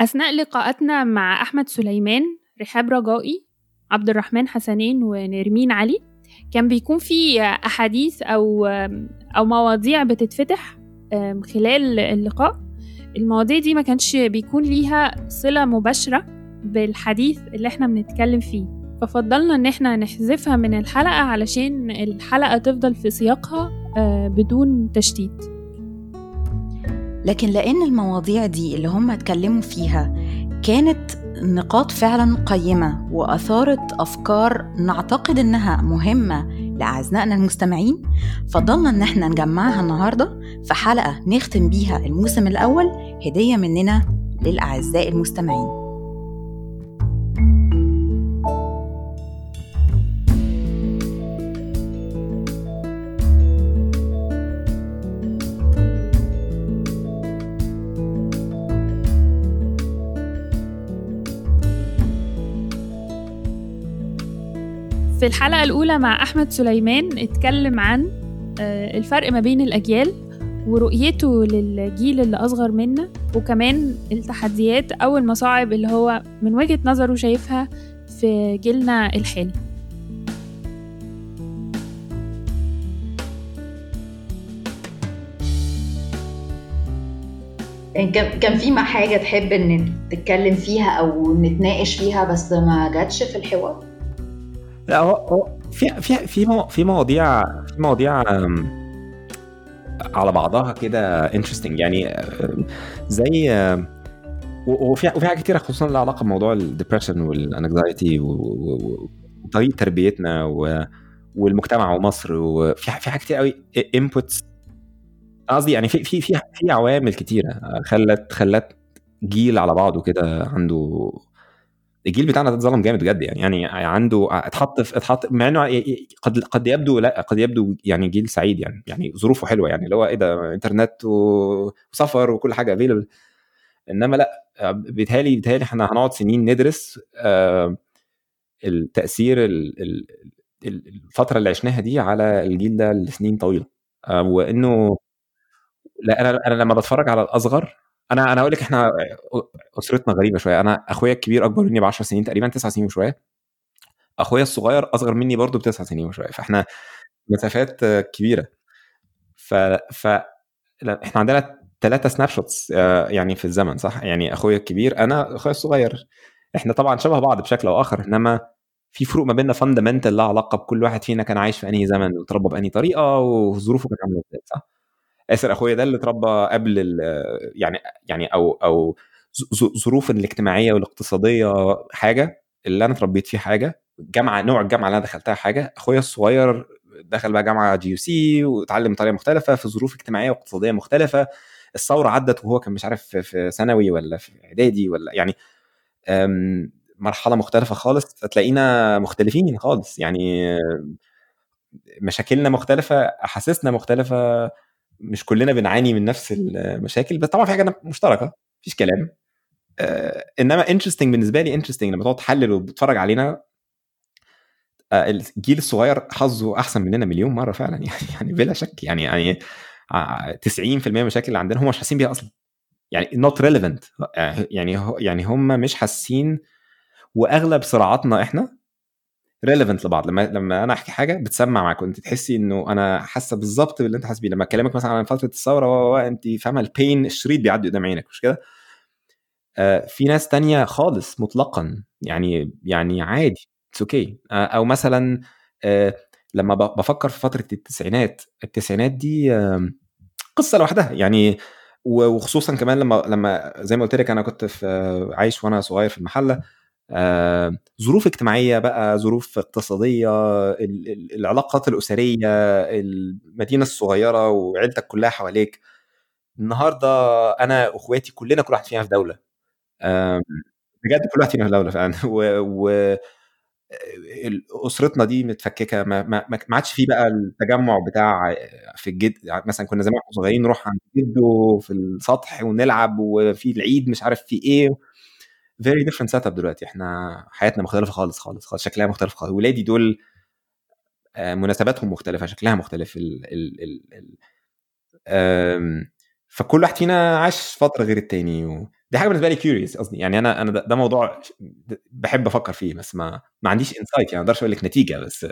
أثناء لقاءاتنا مع أحمد سليمان رحاب رجائي عبد الرحمن حسنين ونرمين علي كان بيكون في أحاديث أو أو مواضيع بتتفتح خلال اللقاء. المواضيع دي ما كانش بيكون ليها صلة مباشرة بالحديث اللي إحنا بنتكلم فيه. ففضلنا إن إحنا نحذفها من الحلقة علشان الحلقة تفضل في سياقها بدون تشتيت. لكن لأن المواضيع دي اللي هم اتكلموا فيها كانت نقاط فعلا قيمة وأثارت أفكار نعتقد إنها مهمة لأعزائنا المستمعين فضلنا إن إحنا نجمعها النهاردة في حلقة نختم بيها الموسم الأول هدية مننا للأعزاء المستمعين. في الحلقة الأولى مع أحمد سليمان اتكلم عن الفرق ما بين الأجيال ورؤيته للجيل اللي أصغر منا وكمان التحديات أو المصاعب اللي هو من وجهة نظره شايفها في جيلنا الحالي كان في ما حاجة تحب إن تتكلم فيها أو نتناقش فيها بس ما جاتش في الحوار؟ لا هو هو في في في في مواضيع في مواضيع على بعضها كده interesting يعني زي وفي وفي حاجات كتيرة خصوصا لها علاقة بموضوع ال depression وال anxiety وطريقة تربيتنا والمجتمع ومصر وفي في حاجات كتير قوي inputs قصدي يعني في في في عوامل كتيرة خلت خلت جيل على بعضه كده عنده الجيل بتاعنا ده اتظلم جامد بجد يعني يعني عنده اتحط في اتحط مع إنه قد قد يبدو لأ قد يبدو يعني جيل سعيد يعني يعني ظروفه حلوة يعني اللي هو إيه ده إنترنت وسفر وكل حاجة افيلبل إنما لأ بيتهيألي بيتهيألي إحنا هنقعد سنين ندرس التأثير الفترة اللي عشناها دي على الجيل ده لسنين طويلة. وإنه لأ أنا أنا لما بتفرج على الأصغر أنا أنا أقول لك إحنا أسرتنا غريبة شوية. أنا أخويا الكبير أكبر مني ب 10 سنين تقريبا 9 سنين وشوية. أخويا الصغير أصغر مني برضه بتسع سنين وشوية. فإحنا مسافات كبيرة. ف ف إحنا عندنا ثلاثة snapshots يعني في الزمن صح؟ يعني أخويا الكبير أنا أخويا الصغير. إحنا طبعا شبه بعض بشكل أو آخر إنما في فروق ما بيننا fundamental لها علاقة بكل واحد فينا كان عايش في أنهي زمن وتربى بأنهي طريقة وظروفه كانت عاملة إزاي صح؟ آسر أخويا ده اللي اتربى قبل يعني يعني أو أو ظروف الاجتماعية والاقتصادية حاجة اللي أنا اتربيت فيه حاجة جامعة نوع الجامعة اللي أنا دخلتها حاجة أخويا الصغير دخل بقى جامعة GUC واتعلم بطريقة مختلفة في ظروف اجتماعية واقتصادية مختلفة الثورة عدت وهو كان مش عارف في ثانوي ولا في إعدادي ولا يعني مرحلة مختلفة خالص فتلاقينا مختلفين خالص يعني مشاكلنا مختلفة أحاسيسنا مختلفة مش كلنا بنعاني من نفس المشاكل بس طبعا في حاجة مشتركة مفيش كلام. آه إنما interesting بالنسبة لي interesting لما تقعد تحلل وتتفرج علينا آه الجيل الصغير حظه أحسن مننا مليون مرة فعلا. يعني يعني بلا شك يعني يعني 90% من المشاكل اللي عندنا هم مش حاسين بيها أصلا. يعني not relevant يعني يعني هم مش حاسين وأغلب صراعاتنا إحنا relevant لبعض. لما لما أنا أحكي حاجة بتسمع معاك وأنت تحسي إنه أنا حاسة بالظبط باللي أنت حاسس بيه. لما أكلمك مثلا عن فترة الثورة أنت فاهمة البين الشريط بيعدي قدام عينك مش كده؟ آه في ناس تانية خالص مطلقا يعني يعني عادي it's okay. آه أو مثلا آه لما بفكر في فترة التسعينات التسعينات دي آه قصة لوحدها. يعني وخصوصا كمان لما لما زي ما قلت لك أنا كنت في عايش وأنا صغير في المحلة. آه، ظروف اجتماعية بقى ظروف اقتصادية العلاقات الأسرية المدينة الصغيرة وعيلتك كلها حواليك. النهارده أنا وإخواتي كلنا كل واحد فينا في دولة. بجد كل واحد فينا في دولة فعلا. و, و أسرتنا دي متفككة ما, ما, ما عادش في بقى التجمع بتاع في الجد مثلا كنا زمان صغيرين نروح عند جده في السطح ونلعب وفي العيد مش عارف في إيه. very different setup دلوقتي. إحنا حياتنا مختلفة خالص خالص خالص. شكلها مختلف خالص. ولادي دول مناسباتهم مختلفة شكلها مختلف. ال ال ال ال فكل واحد فينا عاش فترة غير التاني. و... دي حاجة بالنسبة لي curious قصدي. يعني أنا أنا ده, موضوع بحب أفكر فيه بس ما ما عنديش insight يعني ما أقدرش أقول لك نتيجة بس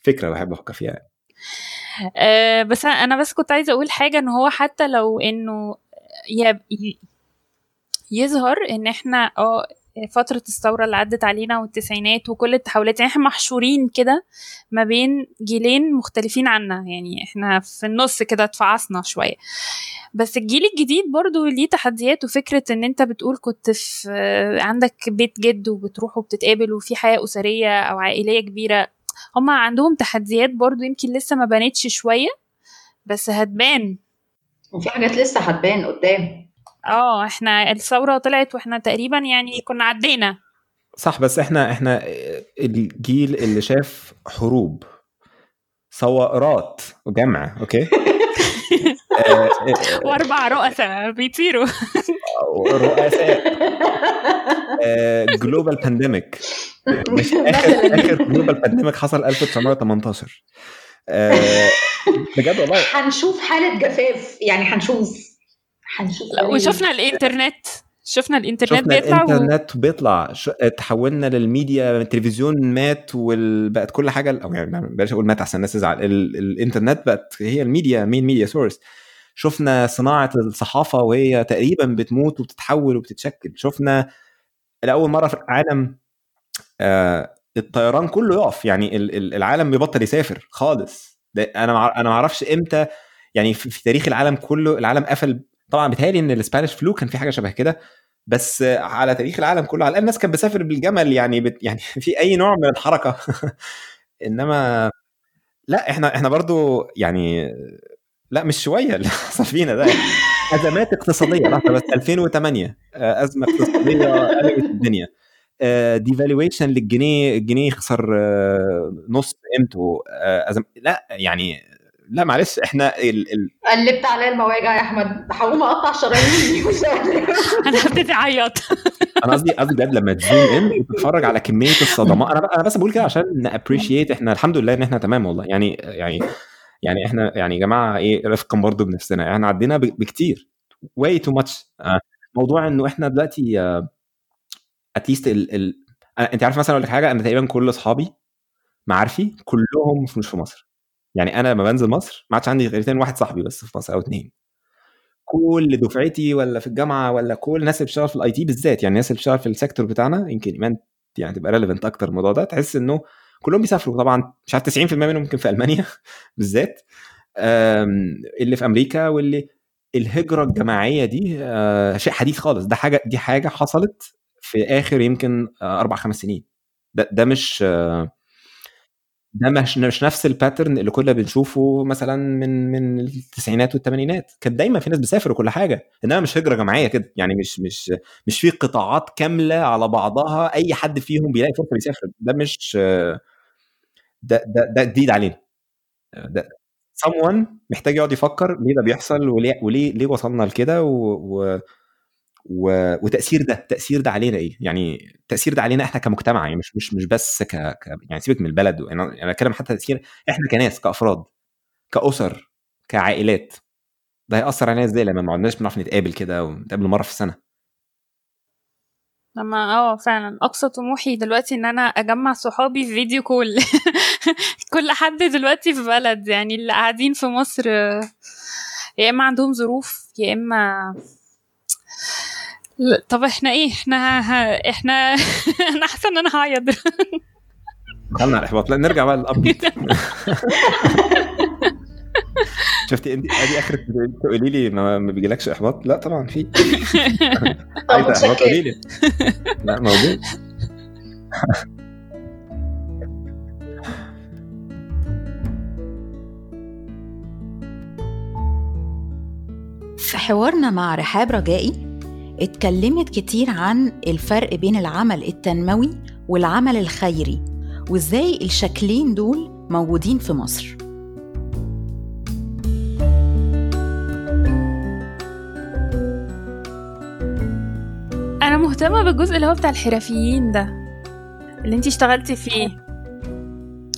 فكرة بحب أفكر فيها. يعني. بس أنا بس كنت عايزة أقول حاجة إن هو حتى لو إنه يظهر إن إحنا آه فترة الثورة اللي عدت علينا والتسعينات وكل التحولات يعني إحنا محشورين كده ما بين جيلين مختلفين عنا يعني إحنا في النص كده اتفعصنا شوية. بس الجيل الجديد برضو ليه تحديات وفكرة إن أنت بتقول كنت في عندك بيت جد وبتروح وبتتقابل وفي حياة أسرية أو عائلية كبيرة هما عندهم تحديات برضو يمكن لسه ما بانتش شوية بس هتبان. وفي حاجات لسه هتبان قدام. آه إحنا الثورة طلعت وإحنا تقريبا يعني كنا عدينا. صح بس إحنا إحنا الجيل اللي شاف حروب ثورات وجمع okay؟ وأربع رؤساء بيطيروا. رؤساء. global pandemic مش آخر آخر global pandemic حصل 1918 بجد والله. هنشوف حالة جفاف يعني هنشوف هنشوف وشفنا الإنترنت. شفنا الإنترنت شفنا بيطلع الإنترنت و... بيطلع. ش... تحولنا للميديا التلفزيون مات وبقت كل حاجة أو يعني بلاش أقول مات عشان الناس تزعل. ال... الإنترنت بقت هي ال media main media source شفنا صناعة الصحافة وهي تقريبا بتموت وبتتحول وبتتشكل. شفنا لأول مرة في العالم آه الطيران كله يقف. يعني العالم بيبطل يسافر خالص. ده أنا أنا ما أعرفش إمتى. يعني في تاريخ العالم كله العالم قفل طبعا بيتهيألي إن ال Spanish flu كان في حاجة شبه كده بس على تاريخ العالم كله على الأقل الناس كانت بتسافر بالجمل يعني بت يعني في أي نوع من الحركة. إنما لا إحنا إحنا برضو يعني لا مش شوية اللي حصل فينا ده. أزمات اقتصادية لحظه بس 2008 أزمة اقتصادية قلبت الدنيا. devaluation للجنيه الجنيه خسر نص قيمته لا يعني لا معلش إحنا ال ال قلبت عليا المواجع يا أحمد. هقوم أقطع شراييني أنا هبتدي اعيط أنا قصدي قصدي بجد لما ت zoom in وتتفرج على كمية الصدمات أنا أنا بس بقول كده عشان ن appreciate إحنا الحمد لله إن إحنا تمام والله. يعني يعني يعني إحنا يعني يا جماعة إيه رفقا برضه بنفسنا. إحنا عدينا بكتير. way too much موضوع إنه إحنا دلوقتي at least ال ال أنت عارف مثلا أقول لك حاجة أنا تقريبا كل أصحابي معارفي كلهم مش في مصر. يعني أنا لما بنزل مصر ما عادش عندي غير واحد صاحبي بس في مصر أو اثنين كل دفعتي ولا في الجامعة ولا كل الناس اللي بتشتغل في ال IT بالذات يعني الناس اللي بتشتغل في ال sector بتاعنا يمكن ايمان يعني تبقى relevant أكتر الموضوع ده. تحس إنه كلهم بيسافروا طبعا مش عارف 90% منهم ممكن في ألمانيا بالذات. اللي في أمريكا واللي الهجرة الجماعية دي شيء حديث خالص. ده حاجة دي حاجة حصلت في آخر يمكن أربع خمس سنين. ده ده مش ده مش مش نفس الباترن اللي كنا بنشوفه مثلا من من التسعينات والثمانينات كانت دايما في ناس بتسافر وكل حاجة. إنما مش هجرة جماعية كده. يعني مش مش مش في قطاعات كاملة على بعضها. أي حد فيهم بيلاقي فرصة بيسافر. ده مش ده ده ده جديد علينا. ده someone محتاج يقعد يفكر ليه ده بيحصل وليه وليه ليه وصلنا لكده و, و و... وتأثير ده تأثير ده علينا إيه؟ يعني التاثير ده علينا إحنا كمجتمع يعني مش مش مش بس ك, ك... يعني سيبك من البلد أنا أنا بتكلم حتى تأثير إحنا كناس كأفراد كأسر كعائلات. ده هيأثر علينا إزاي لما ما عدناش بنعرف نتقابل كده ونتقابل مرة في السنة؟ لما آه فعلا. أقصى طموحي دلوقتي إن أنا أجمع صحابي في فيديو كول. كل حد دلوقتي في بلد يعني اللي قاعدين في مصر يا إما عندهم ظروف يا إما طب إحنا إيه؟ إحنا إحنا أنا حاسة إن أنا هعيط. دخلنا على الاحباط لا نرجع بقى للابديت شفتي انت ادي اخر تقولي لي ما, ما بيجيلكش إحباط؟ لا طبعا في. عايزة إحباط قولي لي. لا موجود. في حوارنا مع رحاب رجائي اتكلمت كتير عن الفرق بين العمل التنموي والعمل الخيري وازاي الشكلين دول موجودين في مصر. أنا مهتمة بالجزء اللي هو بتاع الحرفيين ده. اللي انتي اشتغلتي فيه.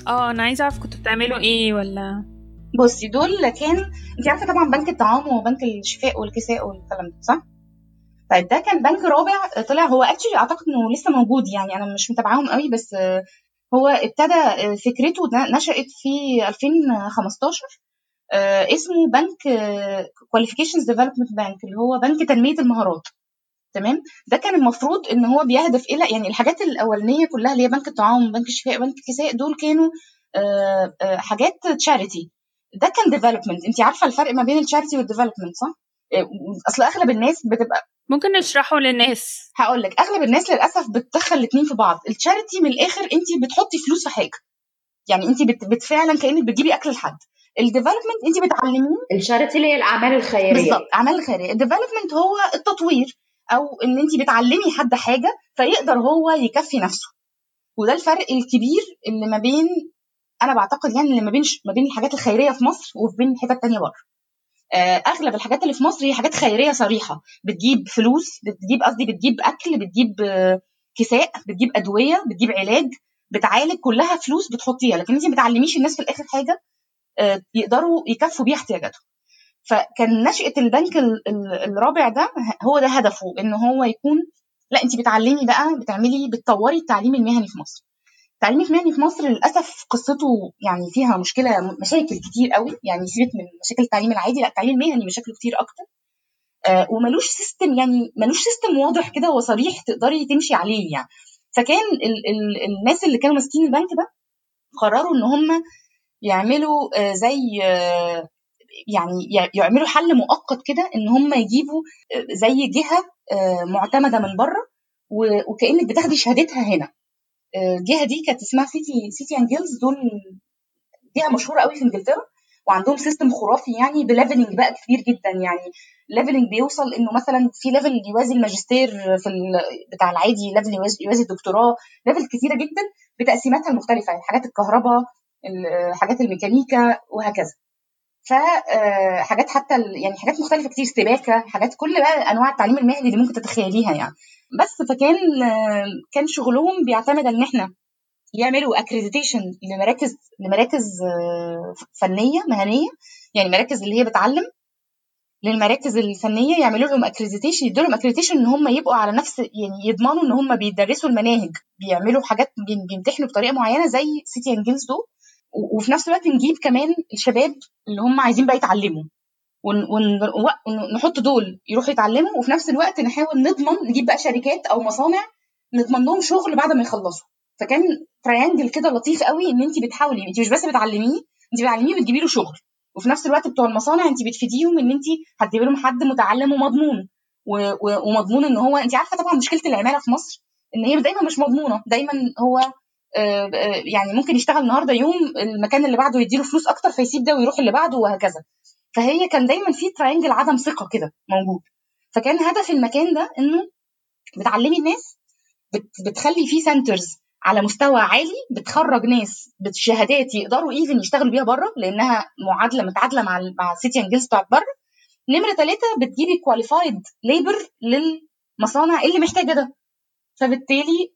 آه أنا عايزة أعرف كنتوا بتعملوا إيه ولا؟ بصي دول كان انت عارفة طبعا بنك الطعام وبنك الشفاء والكساء والكلام ده صح؟ طيب ده كان بنك رابع طلع هو اكشلي أعتقد إنه لسه موجود يعني أنا مش متابعاهم قوي بس هو ابتدى فكرته نشأت في 2015 اسمه بنك qualifications development bank اللي هو بنك تنمية المهارات تمام؟ ده كان المفروض إن هو بيهدف إلى يعني الحاجات الأولانية كلها اللي هي بنك الطعام بنك الشفاء بنك الكساء دول كانوا حاجات charity ده كان development انت عارفة الفرق ما بين ال charity وال development صح؟ أصل أغلب الناس بتبقى ممكن نشرحه للناس. هقول لك أغلب الناس للأسف بتدخل الاثنين في بعض. ال charity من الآخر انت بتحطي فلوس في حاجة. يعني انت بت... بت فعلا كأنك بتجيبي أكل لحد. ال development انت بتعلميه. ال charity اللي هي الأعمال الخيرية. بالظبط الاعمال الخيرية. ال development هو التطوير أو إن انت بتعلمي حد حاجة فيقدر هو يكفي نفسه. وده الفرق الكبير اللي ما بين أنا بعتقد يعني اللي ما بين ما بين الحاجات الخيرية في مصر وفي بين الحتت الثانية بره. أغلب الحاجات اللي في مصر هي حاجات خيرية صريحة. بتجيب فلوس بتجيب قصدي بتجيب أكل بتجيب كساء بتجيب أدوية بتجيب علاج بتعالج كلها فلوس بتحطيها. لكن انت ما بتعلميش الناس في الآخر حاجة يقدروا يكفوا بيها احتياجاتهم. فكان نشأة البنك الرابع ده هو ده هدفه إن هو يكون لا انت بتعلمي بقى بتعملي بتطوري التعليم المهني في مصر. التعليم المهني في مصر للأسف قصته يعني فيها مشكلة مشاكل كتير قوي. يعني سيبك من مشاكل التعليم العادي لأ التعليم المهني مشاكله كتير أكتر. آه وملوش system يعني ملوش system واضح كده وصريح تقدري تمشي عليه يعني. فكان ال ال الناس اللي كانوا ماسكين البنك ده قرروا إن هم يعملوا آه زي آه يعني يعملوا حل مؤقت كده إن هم يجيبوا زي جهة معتمدة من بره وكأنك بتاخدي شهادتها هنا. الجهة دي كانت اسمها City City and Guilds دول جهة مشهورة قوي في إنجلترا وعندهم system خرافي يعني ب levelling بقى كبير جدا. يعني levelling بيوصل إنه مثلا في level يوازي الماجستير في بتاع العادي level يوازي الدكتوراه level كتيرة جدا بتقسيماتها المختلفة يعني حاجات الكهرباء حاجات الميكانيكا وهكذا. فحاجات حتى يعني حاجات مختلفة كتير سباكة حاجات كل بقى أنواع التعليم المهني اللي ممكن تتخيليها يعني. بس فكان كان شغلهم بيعتمد إن إحنا يعملوا accreditation لمراكز لمراكز فنية مهنية يعني مراكز اللي هي بتعلم للمراكز الفنية يعملوا لهم accreditation يدوا لهم accreditation إن هم يبقوا على نفس يعني يضمنوا إن هم بيدرسوا المناهج بيعملوا حاجات بيمتحنوا بطريقة معينة زي City & Guilds دول وفي نفس الوقت نجيب كمان الشباب اللي هم عايزين بقى يتعلموا. ونحط دول يروحوا يتعلموا وفي نفس الوقت نحاول نضمن نجيب بقى شركات أو مصانع نضمن لهم شغل بعد ما يخلصوا. فكان triangle كده لطيف قوي إن انت بتحاولي انت مش بس بتعلميه انت بتعلميه وتجيبي له شغل. وفي نفس الوقت بتوع المصانع انت بتفيديهم إن انت هتجيبي لهم حد متعلم ومضمون. ومضمون إن هو انت عارفة طبعا مشكلة العمالة في مصر إن هي دايما مش مضمونة دايما هو يعني ممكن يشتغل النهارده يوم المكان اللي بعده يديله فلوس أكتر فيسيب ده ويروح اللي بعده وهكذا. فهي كان دايما في triangle عدم ثقة كده موجود. فكان هدف المكان ده إنه بتعلمي الناس بتخلي فيه centers على مستوى عالي بتخرج ناس بشهادات يقدروا even يشتغلوا بيها بره لأنها معادلة متعادلة مع مع City & Guilds بتاعت بره. نمرة ثلاثة بتجيبي qualified labor للمصانع اللي محتاجة ده. فبالتالي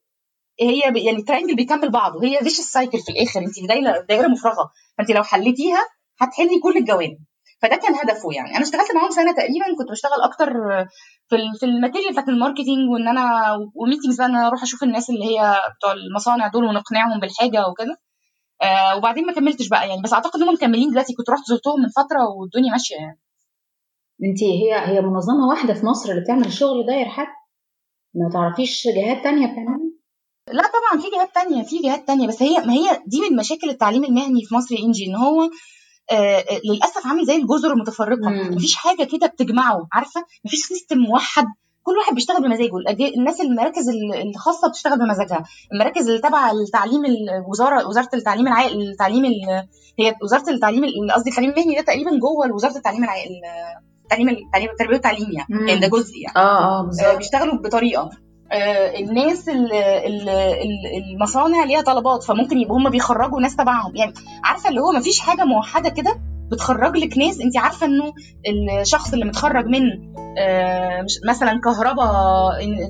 هي يعني ال triangle بيكمل بعضه. هي vicious cycle في الآخر. انت في دايرة دايرة مفرغة. فانت لو حليتيها هتحلي كل الجوانب. فده كان هدفه يعني. أنا اشتغلت معاهم سنة تقريبا كنت بشتغل أكتر في في ال material بتاعت ال marketing وإن أنا و meetings بقى إن أنا أروح أشوف الناس اللي هي بتوع المصانع دول ونقنعهم بالحاجة وكده. آه وبعدين ما كملتش بقى يعني. بس أعتقد انهم مكملين دلوقتي. كنت رحت زرتهم من فترة والدنيا ماشية يعني. انت هي هي منظمة واحدة في مصر اللي بتعمل الشغل ده يا رحاب؟ ما تعرفيش جهات تانية بتعمله لا طبعا في جهات تانية في جهات تانية. بس هي ما هي دي من مشاكل التعليم المهني في مصر إنجي إن هو آه للأسف عامل زي الجزر المتفرقة. مفيش حاجة كده بتجمعه عارفة؟ مفيش سيستم موحد. كل واحد بيشتغل بمزاجه. الناس المراكز الخاصة بتشتغل بمزاجها. المراكز اللي تبع التعليم الوزاره وزاره التعليم العالي التعليم هي وزارة التعليم قصدي التعليم المهني ده تقريبا جوه وزارة التعليم العالي التعليم التعليم التربية والتعليم يعني. يعني ده جزء يعني. آه آه بالظبط. بيشتغلوا بطريقة. آه الناس ال ال المصانع ليها طلبات فممكن يبقوا هم بيخرجوا ناس تبعهم. يعني عارفة اللي هو ما فيش حاجة موحدة كده بتخرج لك ناس انت عارفة انه الشخص اللي متخرج من آه مثلا كهرباء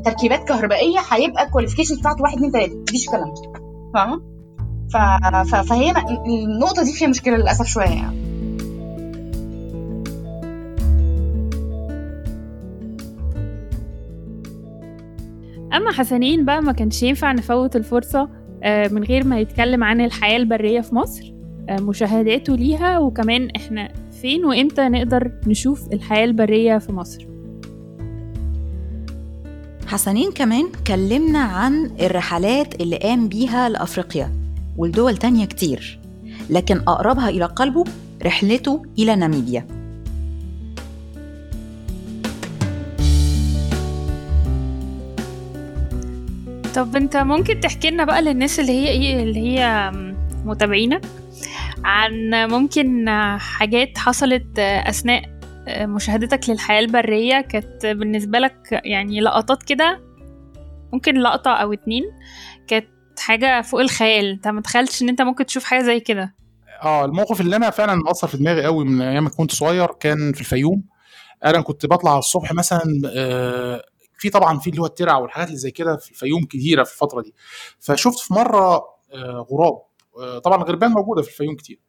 تركيبات كهربائية هيبقى الكواليفيكيشن بتاعته 1 2 3 مفيش الكلام ده. فاهمة؟ فهي النقطة دي فيها مشكلة للأسف شوية يعني. أما حسنين بقى ما كانش ينفع نفوت الفرصة آه، من غير ما يتكلم عن الحياة البرية في مصر آه، مشاهداته ليها وكمان إحنا فين وإمتى نقدر نشوف الحياة البرية في مصر. حسنين كمان كلمنا عن الرحلات اللي قام بيها لأفريقيا ولدول تانية كتير لكن أقربها إلى قلبه رحلته إلى ناميبيا. طب انت ممكن تحكي لنا بقى للناس اللي هي إيه اللي هي متابعينا عن ممكن حاجات حصلت أثناء مشاهدتك للحياة البرية. كانت بالنسبة لك يعني لقطات كده ممكن لقطة أو اتنين كانت حاجة فوق الخيال. انت ما تخيلتش إن انت ممكن تشوف حاجة زي كده؟ آه الموقف اللي أنا فعلا مأثر في دماغي قوي من أيام ما كنت صغير كان في الفيوم. أنا كنت بطلع الصبح مثلا آه في طبعا في اللي هو الترع والحاجات اللي زي كده في الفيوم كتيرة في الفترة دي. فشفت في مرة آه غراب آه طبعا الغربان موجودة في الفيوم كتير.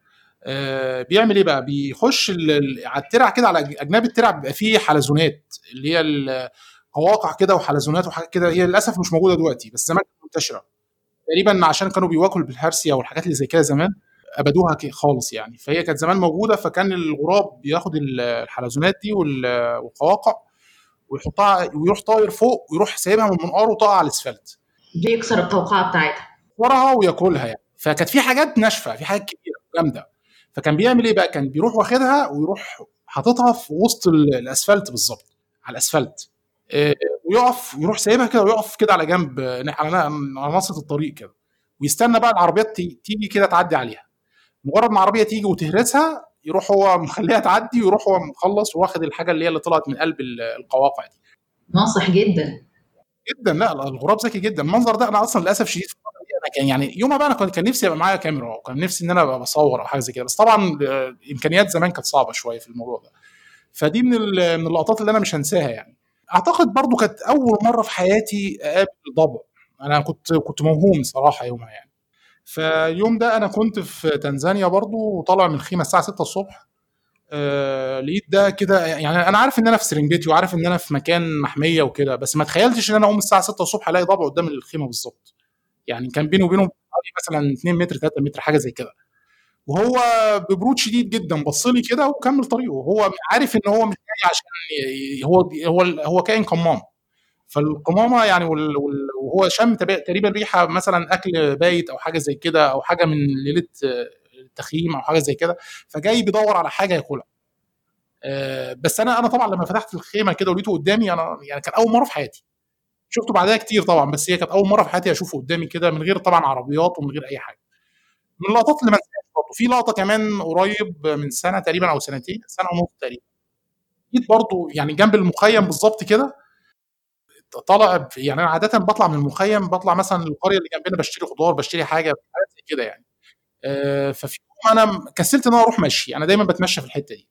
آه بيعمل إيه بقى؟ بيخش على الترع كده على اجناب الترع بيبقى فيه حلزونات اللي هي قواقع كده وحلزونات وحاجات كده. هي للأسف مش موجودة دلوقتي بس زمان كانت منتشرة. تقريبا عشان كانوا بيواكلوا بالهرسيا والحاجات اللي زي كده زمان أبدوها خالص يعني. فهي كانت زمان موجودة فكان الغراب بياخد الحلزونات دي والقواقع ويحطها ويروح طاير فوق ويروح سايبها من منقاره وطاقع على الاسفلت. بيكسر القوقعه بتاعتها. وراها وياكلها يعني. فكانت في حاجات ناشفة في حاجات كبيره جامدة. فكان بيعمل إيه بقى؟ كان بيروح واخدها ويروح حاططها في وسط الاسفلت بالظبط على الاسفلت. ويقف ويروح سايبها كده ويقف كده على جنب على ناصية الطريق كده. ويستنى بقى العربيات تيجي كده تعدي عليها. مجرد ما العربية تيجي وتهرسها يروح هو مخليها تعدي ويروح هو مخلص واخد الحاجة اللي هي اللي طلعت من قلب القواقع دي. ناصح جدا. جدا لا الغراب ذكي جدا. المنظر ده أنا أصلا للأسف شديد أنا كان يعني يومها بقى أنا كان نفسي يبقى معايا كاميرا وكان نفسي إن أنا أبقى بصور أو حاجة زي كده. بس طبعا إمكانيات زمان كانت صعبة شوية في الموضوع ده. فدي من من اللقطات اللي أنا مش هنساها يعني. أعتقد برضو كانت أول مرة في حياتي أقابل ضبع. أنا كنت كنت موهوم صراحة يومها يعني. فاليوم ده أنا كنت في تنزانيا برضو وطالع من الخيمة الساعة 6 الصبح. آه لقيت ده كده يعني أنا عارف إن أنا في سرنجيتي وعارف إن أنا في مكان محمية وكده بس ما تخيلتش إن أنا أقوم الساعة 6 الصبح ألاقي ضبع قدام الخيمة بالظبط. يعني كان بيني وبينه مثلا 2 متر 3 متر حاجة زي كده. وهو ببرود شديد جدا بص لي كده وكمل طريقه. وهو عارف إن هو مش جاي عشان هو هو هو كائن قمام فالقمامة يعني وهو شم تقريبا ريحة مثلا أكل بايت أو حاجة زي كده أو حاجة من ليلة التخييم أو حاجة زي كده فجاي بيدور على حاجة ياكلها. بس أنا أنا طبعا لما فتحت الخيمة كده ولقيته قدامي أنا يعني كان أول مرة في حياتي. شفته بعدها كتير طبعا بس هي كانت أول مرة في حياتي أشوفه قدامي كده من غير طبعا عربيات ومن غير أي حاجة. من اللقطات اللي ما برضه في لقطة كمان قريب من سنة تقريبا أو سنتين سنة ونص تقريبا. جيت برضه يعني جنب المخيم بالظبط كده طالع يعني أنا عاده بطلع من المخيم بطلع مثلا القرية اللي جنبنا بشتري خضار بشتري حاجة حاجات زي كده يعني. أه ففي يوم أنا كسلت إن أنا أروح مشي. أنا دايما بتمشى في الحتة دي.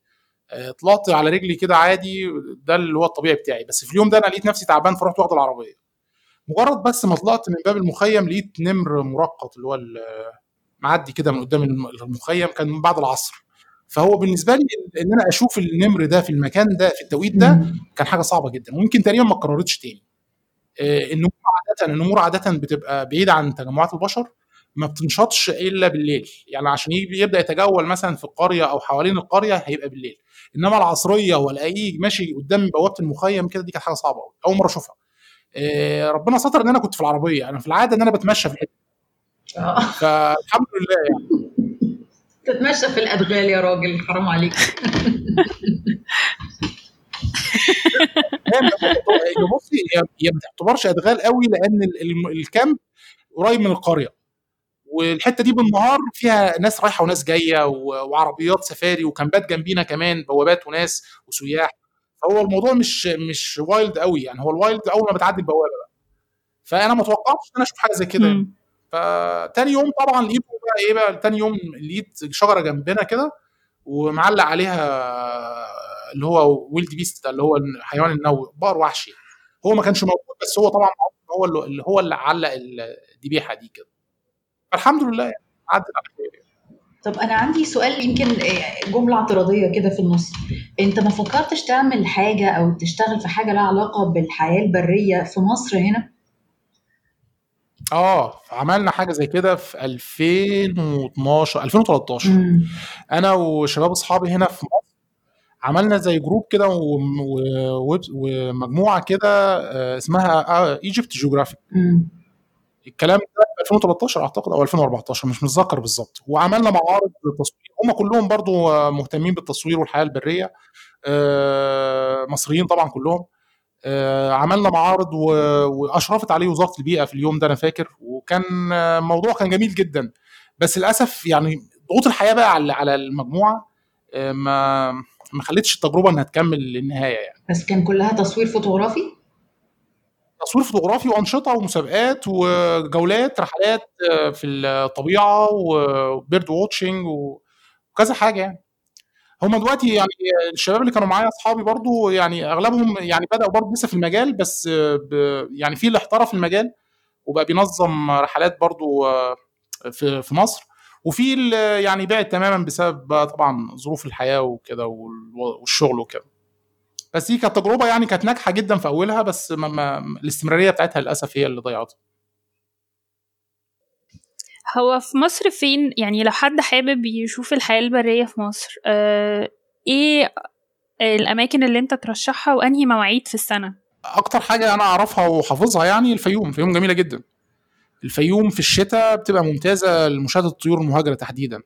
أه طلعت على رجلي كده عادي ده اللي هو الطبيعي بتاعي. بس في اليوم ده أنا لقيت نفسي تعبان فرحت واخد العربية. مجرد بس ما طلعت من باب المخيم لقيت نمر مرقط اللي هو معدي كده من قدام المخيم كان من بعد العصر. فهو بالنسبة لي إن أنا أشوف النمر ده في المكان ده في التوقيت ده كان حاجة صعبة جدا. ويمكن تقريبا ما اتكررتش تاني. النمور عاده النمور عادة بتبقى بعيدة عن تجمعات البشر ما بتنشطش إلا بالليل. يعني عشان يبدأ يتجول مثلا في القرية أو حوالين القرية هيبقى بالليل. إنما العصرية والاقيه ماشي قدام بوابة المخيم كده دي كانت حاجة صعبة قوي أول مرة أشوفها. ربنا ستر إن أنا كنت في العربية. أنا في العادة إن أنا بتمشى في الحتة فالحمد لله يعني. تتمشى في الأدغال يا راجل حرام عليك. بصي هي ما تعتبرش أدغال قوي لأن ال camp قريب من القرية. والحتة دي بالنهار فيها ناس رايحة وناس جاية وعربيات سفاري و camp ات جنبينا كمان بوابات وناس وسياح. فهو الموضوع مش مش wild قوي يعني هو ال wild أول ما بتعدي البوابة بقى. فأنا ما توقعتش إن أنا أشوف حاجة زي كده فتاني يوم طبعا لقيته بقى إيه بقى تاني يوم لقيت شجرة جنبنا كده ومعلق عليها اللي هو ويلد بيست اللي هو الحيوان النووي بقر وحشي. هو ما كانش موجود بس هو طبعا هو اللي هو اللي علق الذبيحة دي كده. الحمد لله يعني عدت على خير. طب أنا عندي سؤال يمكن جملة اعتراضية كده في النص. أنت ما فكرتش تعمل حاجة أو تشتغل في حاجة لها علاقة بالحياة البرية في مصر هنا؟ آه عملنا حاجة زي كده في 2012 2013 مم. أنا وشباب أصحابي هنا في مصر عملنا زي group كده و- و- ومجموعة كده آه، اسمها Egypt Geographic مم. الكلام ده في 2013 أعتقد أو 2014 مش متذكر بالظبط. وعملنا معارض تصوير هم كلهم برضو آه، مهتمين بالتصوير والحياة البرية آه، مصريين طبعا كلهم. آه، عملنا معارض و- وأشرفت عليه وزارة البيئة في اليوم ده أنا فاكر. وكان آه، الموضوع كان جميل جدا. بس للأسف يعني ضغوط الحياة بقى على على المجموعة آه، ما ما خلتش التجربة إنها تكمل للنهاية يعني. بس كان كلها تصوير فوتوغرافي؟ تصوير فوتوغرافي وأنشطة ومسابقات وجولات رحلات آه، في الطبيعة و bird watching وكذا حاجة يعني. هم دلوقتي يعني الشباب اللي كانوا معايا أصحابي برضو يعني أغلبهم يعني بدأوا برضو لسه في المجال بس يعني في اللي احترف المجال وبقى بينظم رحلات برضو آه، في في مصر. وفي اللي يعني بعد تماما بسبب طبعا ظروف الحياة وكده وال- والشغل وكده. بس دي كانت تجربة يعني كانت ناجحة جدا في أولها بس ما ما الاستمرارية بتاعتها للأسف هي اللي ضيعتها. هو في مصر فين؟ يعني لو حد حابب يشوف الحياة البرية في مصر آه إيه الأماكن اللي أنت ترشحها وأنهي مواعيد في السنة؟ أكتر حاجة أنا أعرفها وحافظها يعني الفيوم الفيوم جميلة جدا. الفيوم في الشتاء بتبقى ممتازة لمشاهدة الطيور المهاجرة تحديدا.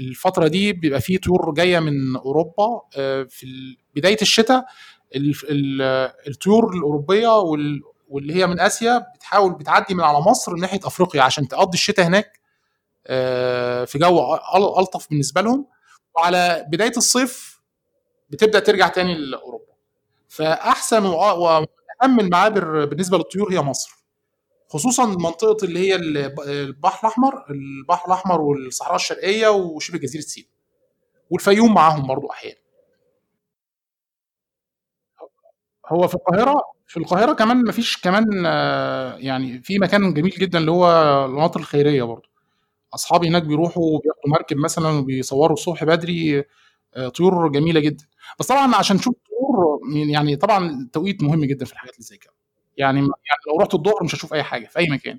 الفترة دي بيبقى فيه طيور جاية من أوروبا آه، في بداية الشتاء ال- ال- الطيور الأوروبية وال- واللي هي من آسيا بتحاول بتعدي من على مصر ناحية أفريقيا عشان تقضي الشتاء هناك آه، في جو ألطف بالنسبة لهم. وعلى بداية الصيف بتبدأ ترجع تاني لأوروبا. فأحسن واهم المعابر بالنسبة للطيور هي مصر. خصوصا منطقة اللي هي الب- البحر الأحمر البحر الأحمر والصحراء الشرقية وشبه جزيرة سيناء والفيوم معاهم برضو أحيانا. هو في القاهرة في القاهرة كمان مفيش كمان يعني في مكان جميل جدا اللي هو المناطق الخيرية برضو أصحابي هناك بيروحوا وبياخدوا مركب مثلا وبيصوروا الصبح بدري آه، طيور جميلة جدا. بس طبعا عشان تشوف طيور يعني طبعا التوقيت مهم جدا في الحاجات اللي زي كده. يعني يعني لو رحت الظهر مش هشوف أي حاجة في أي مكان.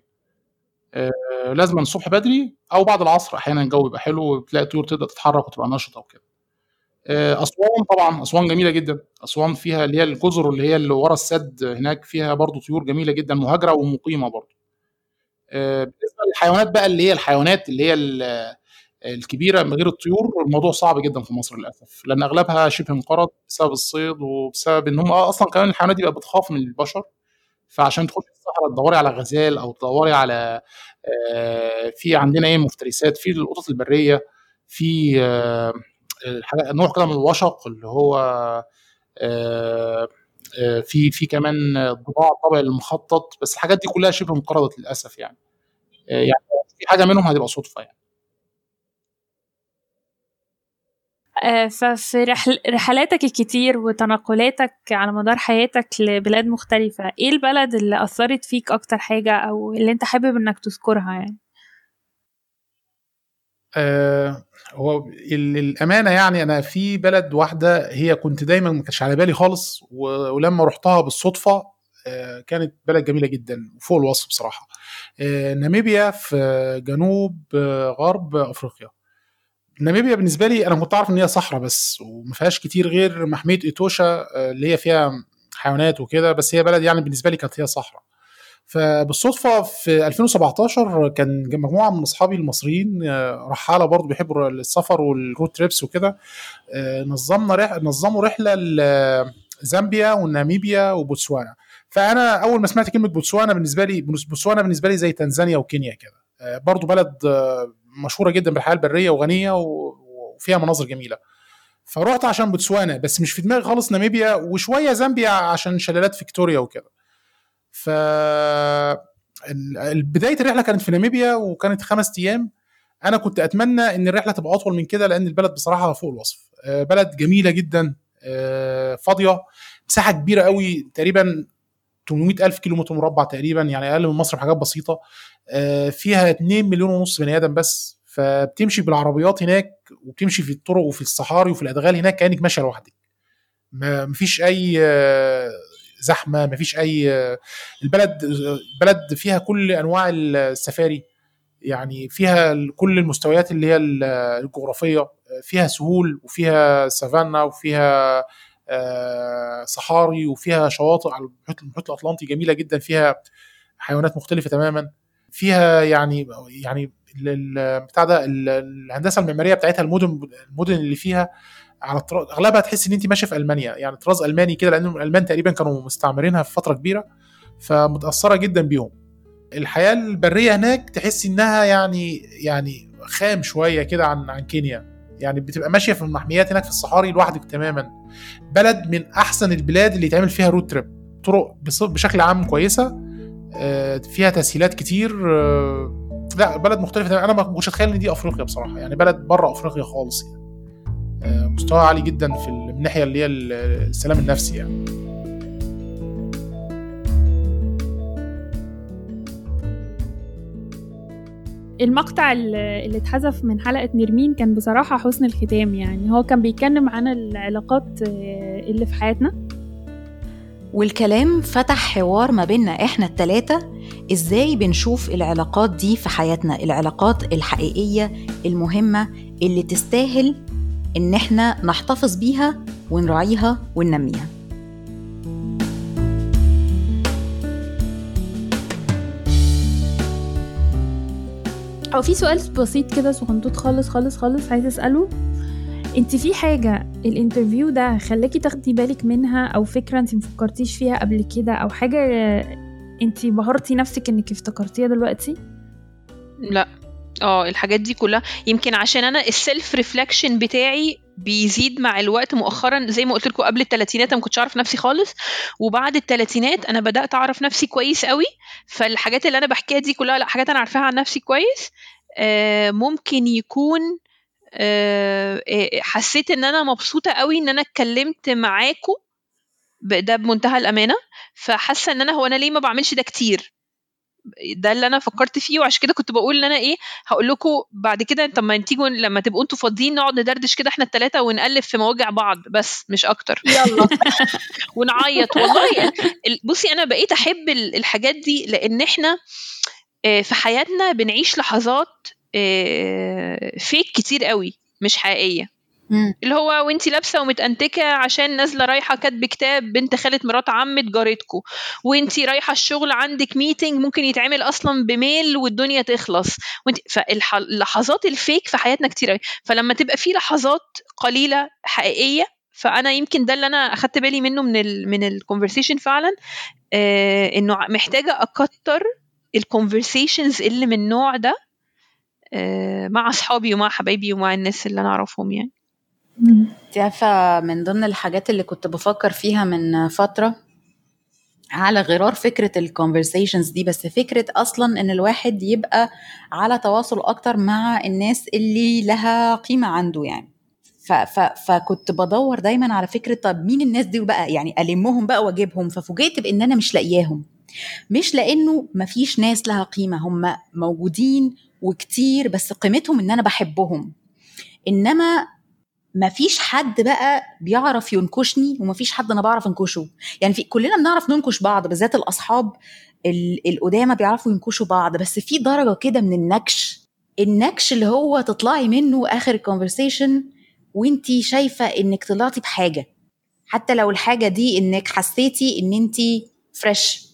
آه، لازم الصبح بدري أو بعد العصر أحيانا الجو بيبقى حلو وتلاقي الطيور تبدا تتحرك وتبقى نشطة وكده. أسوان طبعا أسوان جميلة جدا. أسوان فيها اللي هي الجزر اللي هي اللي ورا السد هناك فيها برضو طيور جميلة جدا مهاجرة ومقيمة برضو. آه، بالنسبة للحيوانات بقى اللي هي الحيوانات اللي هي ال- الكبيرة من غير الطيور الموضوع صعب جدا في مصر للأسف. لأن أغلبها شبه انقرض بسبب الصيد وبسبب إن هم آه أصلا كمان الحيوانات دي بقت بتخاف من البشر. فعشان تخش الصحراء تدوري على غزال أو تدوري على آه، في عندنا إيه مفترسات في القطط البرية في الحاجة- نوع كده من الوشق اللي هو آه، آه، في في كمان الضباع الطبع المخطط بس الحاجات دي كلها شبه انقرضت للأسف يعني. آه، يعني في حاجة منهم هتبقى صدفة يعني. ففي رحل رحلاتك الكتير وتنقلاتك على مدار حياتك لبلاد مختلفة إيه البلد اللي أثرت فيك أكتر حاجة أو اللي أنت حابب إنك تذكرها يعني؟ آه، هو ال- للأمانة يعني أنا في بلد واحدة هي كنت دايما ما كانتش على بالي خالص ولما رحتها بالصدفة آه، كانت بلد جميلة جدا وفوق الوصف بصراحة. آه، ناميبيا في جنوب آه، غرب أفريقيا. ناميبيا بالنسبة لي أنا كنت أعرف إن هي صحراء بس وما فيهاش كتير غير محمية إيتوشا اللي هي فيها حيوانات وكده بس هي بلد يعني بالنسبة لي كانت هي صحراء. فبالصدفة في 2017 كان مجموعة من أصحابي المصريين آه، رحالة برضو بيحبوا السفر والرود تريبس وكده آه، نظمنا رح... نظموا رحلة لزامبيا وناميبيا وبوتسوانا. فأنا أول ما سمعت كلمة بوتسوانا بالنسبة لي بوتسوانا بالنسبة لي زي تنزانيا وكينيا كده. آه، برضو بلد مشهورة جدا بالحياة البرية وغنية وفيها مناظر جميلة. فروحت عشان بوتسوانا بس مش في دماغي خالص ناميبيا وشوية زامبيا عشان شلالات فيكتوريا وكده. ف بداية الرحلة كانت في ناميبيا وكانت خمس أيام. أنا كنت أتمنى إن الرحلة تبقى أطول من كده لأن البلد بصراحة فوق الوصف. آه، بلد جميلة جدا آه، فاضية مساحة كبيرة قوي تقريبا 800 ألف كيلو متر مربع تقريبا يعني أقل من مصر بحاجات بسيطة. آه، فيها 2 مليون ونص بني آدم بس فبتمشي بالعربيات هناك وبتمشي في الطرق وفي الصحاري وفي الأدغال هناك كأنك ماشية لوحدك. مفيش أي زحمة مفيش أي البلد البلد فيها كل أنواع السفاري يعني فيها كل المستويات اللي هي الجغرافية فيها سهول وفيها سافانا وفيها آه، صحاري وفيها شواطئ على المحيط الأطلنطي جميلة جدا فيها حيوانات مختلفة تماما فيها يعني يعني بتاع ده الهندسة المعمارية بتاعتها المدن المدن اللي فيها على الطراز أغلبها تحس إن انت ماشية في ألمانيا يعني طراز ألماني كده لأن الألمان تقريبا كانوا مستعمرينها في فترة كبيرة فمتأثرة جدا بيهم. الحياة البرية هناك تحس إنها يعني يعني خام شوية كده عن عن كينيا. يعني بتبقى ماشية في المحميات هناك في الصحاري لوحدك تماما. بلد من أحسن البلاد اللي يتعمل فيها رود تريب طرق بشكل عام كويسة آه، فيها تسهيلات كتير آه، لا بلد مختلفة أنا ما كنتش أتخيل إن دي أفريقيا بصراحة يعني بلد بره أفريقيا خالص يعني. مستوى عالي جدا في الناحيه اللي هي السلام النفسي يعني. المقطع اللي اتحذف من حلقة نرمين كان بصراحة حسن الختام يعني. هو كان بيتكلم عن العلاقات آه، اللي في حياتنا. والكلام فتح حوار ما بيننا إحنا التلاتة. إزاي بنشوف العلاقات دي في حياتنا؟ العلاقات الحقيقية المهمة اللي تستاهل إن إحنا نحتفظ بيها ونراعيها وننميها. أو في سؤال بسيط كده صغنطوط خالص خالص خالص عايزه أسأله. أنت في حاجة ال interview ده خلاكي تاخدي بالك منها أو فكرة أنت مفكرتيش فيها قبل كده أو حاجة أنت بهرتي نفسك إنك افتكرتيها دلوقتي؟ لا. آه الحاجات دي كلها. يمكن عشان أنا ال self reflection بتاعي بيزيد مع الوقت مؤخرا. زي ما قلت لكم قبل الثلاثينات أنا ما كنتش أعرف نفسي خالص. وبعد الثلاثينات أنا بدأت أعرف نفسي كويس قوي فالحاجات اللي أنا بحكيها دي كلها لأ حاجات أنا عارفاها عن نفسي كويس. آه ممكن يكون آه حسيت إن أنا مبسوطة قوي إن أنا اتكلمت معاكم. ده بمنتهى الأمانة. فحاسة إن أنا هو أنا ليه ما بعملش ده كتير؟ ده اللي أنا فكرت فيه وعشان كده كنت بقول إن أنا إيه هقول لكم بعد كده طب ما تيجوا لما تبقوا أنتوا فاضيين نقعد ندردش كده إحنا الثلاثه ونقلب في مواجع بعض بس مش أكتر. يلا. ونعيط. والله يعني بصي أنا بقيت أحب الحاجات دي لأن إحنا آه، في حياتنا بنعيش لحظات فيك آه، كتير قوي مش حقيقية. اللي هو وانت لابسة ومتأنتكة عشان نازلة رايحة كاتب كتاب بنت خالة مرات عمة جارتكو. وانت رايحة الشغل عندك ميتنج ممكن يتعمل أصلا بميل والدنيا تخلص. وانت فاللحظات الفيك في حياتنا كتير قوي فلما تبقى في لحظات قليلة حقيقية فأنا يمكن ده اللي أنا أخدت بالي منه من ال من ال conversation فعلا آه إنه محتاجة أكتر ال conversations اللي من النوع ده آه مع أصحابي ومع حبايبي ومع الناس اللي أنا أعرفهم يعني. انت عارفة من ضمن الحاجات اللي كنت بفكر فيها من فترة على غرار فكرة ال conversations دي بس فكرة أصلا إن الواحد يبقى على تواصل أكتر مع الناس اللي لها قيمة عنده يعني. ف ف فكنت بدور دايما على فكرة طب مين الناس دي بقى يعني ألمهم بقى وأجيبهم ففوجئت بإن أنا مش لاقياهم. مش لأنه مفيش ناس لها قيمة هم موجودين وكتير بس قيمتهم إن أنا بحبهم. إنما ما فيش حد بقى بيعرف ينكشني وما فيش حد أنا بعرف انكشه. يعني في كلنا بنعرف ننكش بعض بالذات الاصحاب القدامى بيعرفوا ينكشوا بعض بس في درجة كده من النكش. النكش اللي هو تطلعي منه آخر ال conversation وانتي شايفة إنك طلعتي بحاجة. حتى لو الحاجة دي إنك حسيتي إن انتي fresh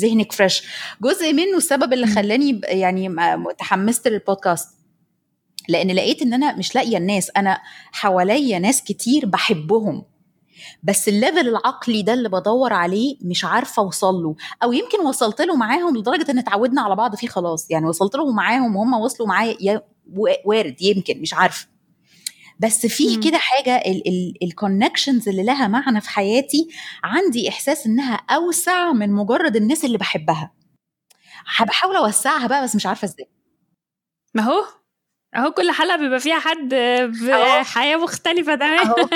ذهنك fresh جزء منه السبب اللي خلاني يعني تحمست للبودكاست لأن لقيت إن أنا مش لاقية الناس أنا حواليا ناس كتير بحبهم. بس ال level العقلي ده اللي بدور عليه مش عارفة أوصل له أو يمكن وصلت له معاهم لدرجة إن اتعودنا على بعض فيه خلاص. يعني وصلت لهم معاهم وهم وصلوا معايا وارد يمكن مش عارفه بس في كده حاجة ال connections اللي لها معنى في حياتي عندي إحساس إنها أوسع من مجرد الناس اللي بحبها. بحاول أوسعها بقى بس مش عارفة إزاي. ما هو أهو كل حلقة بيبقى فيها حد بحياه مختلفة تماما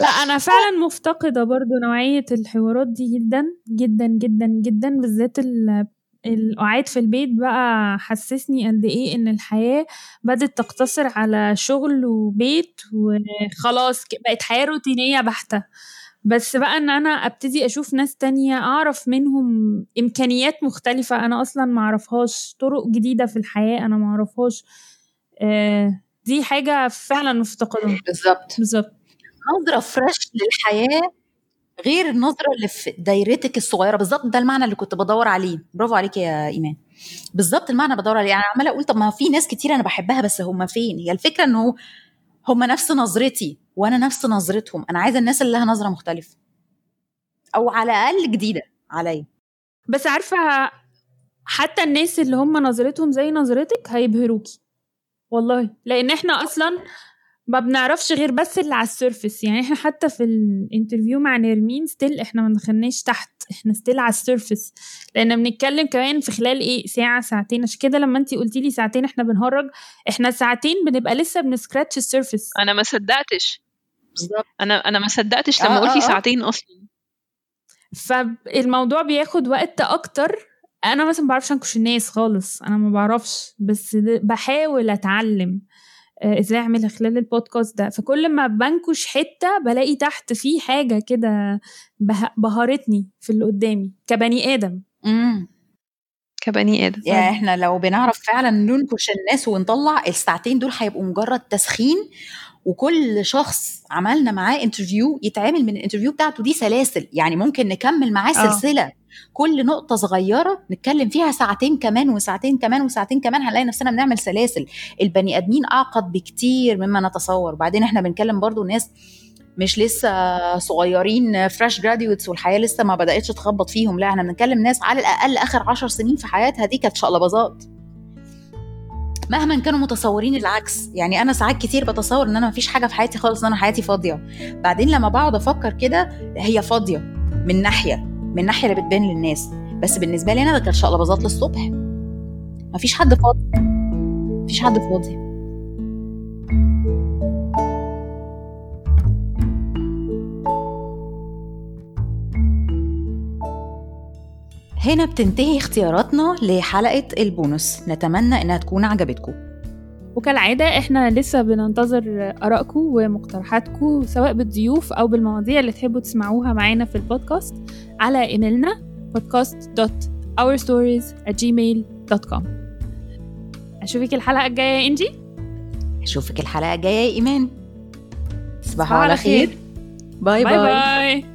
لا أنا فعلا مفتقدة برضو نوعية الحوارات دي جدا جدا جدا جدا بالذات القعاد في البيت بقى حسسني قد إيه إن الحياة بدأت تقتصر على شغل وبيت وخلاص بقت حياة روتينية بحتة. بس بقى إن أنا أبتدي أشوف ناس تانية أعرف منهم إمكانيات مختلفة أنا أصلا معرفهاش طرق جديدة في الحياة أنا معرفهاش آه دي حاجة فعلا مفتقدة بالظبط. بالظبط. نظرة فريش للحياة غير النظرة اللي في دايرتك الصغيرة. بالظبط ده المعنى اللي كنت بدور عليه. برافو عليك يا إيمان. بالظبط المعنى بدور عليه. أنا عمالة أقول طب ما في ناس كتير أنا بحبها بس هم فين؟ هي الفكرة إنه هم نفس نظرتي. وأنا نفس نظرتهم. أنا عايزة الناس اللي لها نظرة مختلفة. أو على الأقل جديدة عليا. بس عارفة حتى الناس اللي هم نظرتهم زي نظرتك هيبهروكي. والله. لأن إحنا أصلا ما بنعرفش غير بس اللي على ال surface يعني إحنا حتى في ال interview مع نرمين still إحنا ما دخلناش تحت. إحنا still على ال surface لأن بنتكلم كمان في خلال إيه؟ ساعة ساعتين. عشان كده لما انت قلتي لي ساعتين إحنا بنهرج إحنا ساعتين بنبقى لسه بن scratch ال surface أنا ما صدقتش. بالظبط. أنا أنا ما صدقتش لما آه، قلتي آه، آه. ساعتين أصلا. فالموضوع بياخد وقت أكتر. أنا مثلا ما بعرفش أنكش الناس خالص. أنا ما بعرفش. بس بحاول أتعلم. آه، إزاي أعملها خلال البودكاست ده. فكل ما بنكش حتة بلاقي تحت في حاجة كده به- بهرتني في اللي قدامي. كبني آدم. امم كبني آدم. يعني إحنا لو بنعرف فعلا ننكش الناس ونطلع الساعتين دول هيبقوا مجرد تسخين وكل شخص عملنا معاه interview يتعامل من ال interview بتاعته دي سلاسل. يعني ممكن نكمل معاه آه. سلسلة. كل نقطة صغيرة نتكلم فيها ساعتين كمان وساعتين كمان وساعتين كمان هنلاقي نفسنا بنعمل سلاسل. البني آدمين أعقد بكتير مما نتصور. بعدين إحنا بنكلم برضو ناس مش لسه صغيرين fresh graduates والحياة لسه ما بدأتش تخبط فيهم. لا إحنا بنتكلم ناس على الأقل آخر عشر سنين في حياتها دي كانت شقلباظات. مهما كانوا متصورين العكس. يعني أنا ساعات كتير بتصور إن أنا مفيش حاجة في حياتي خالص إن أنا حياتي فاضية. بعدين لما بقعد أفكر كده هي فاضية من ناحية من الناحيه اللي بتبان للناس. بس بالنسبة لي أنا ده كانت شقلباظات للصبح. مفيش حد فاضي. مفيش حد فاضي. هنا بتنتهي اختياراتنا لحلقة البونص. نتمنى إنها تكون عجبتكم. وكالعادة إحنا لسه بننتظر آرائكم ومقترحاتكم سواء بالضيوف أو بالمواضيع اللي تحبوا تسمعوها معانا في البودكاست على إيميلنا podcast.ourstories@gmail.com أشوفك الحلقة الجاية يا إنجي. أشوفك الحلقة الجاية يا إيمان. تصبحوا على خير. باي باي. باي, باي.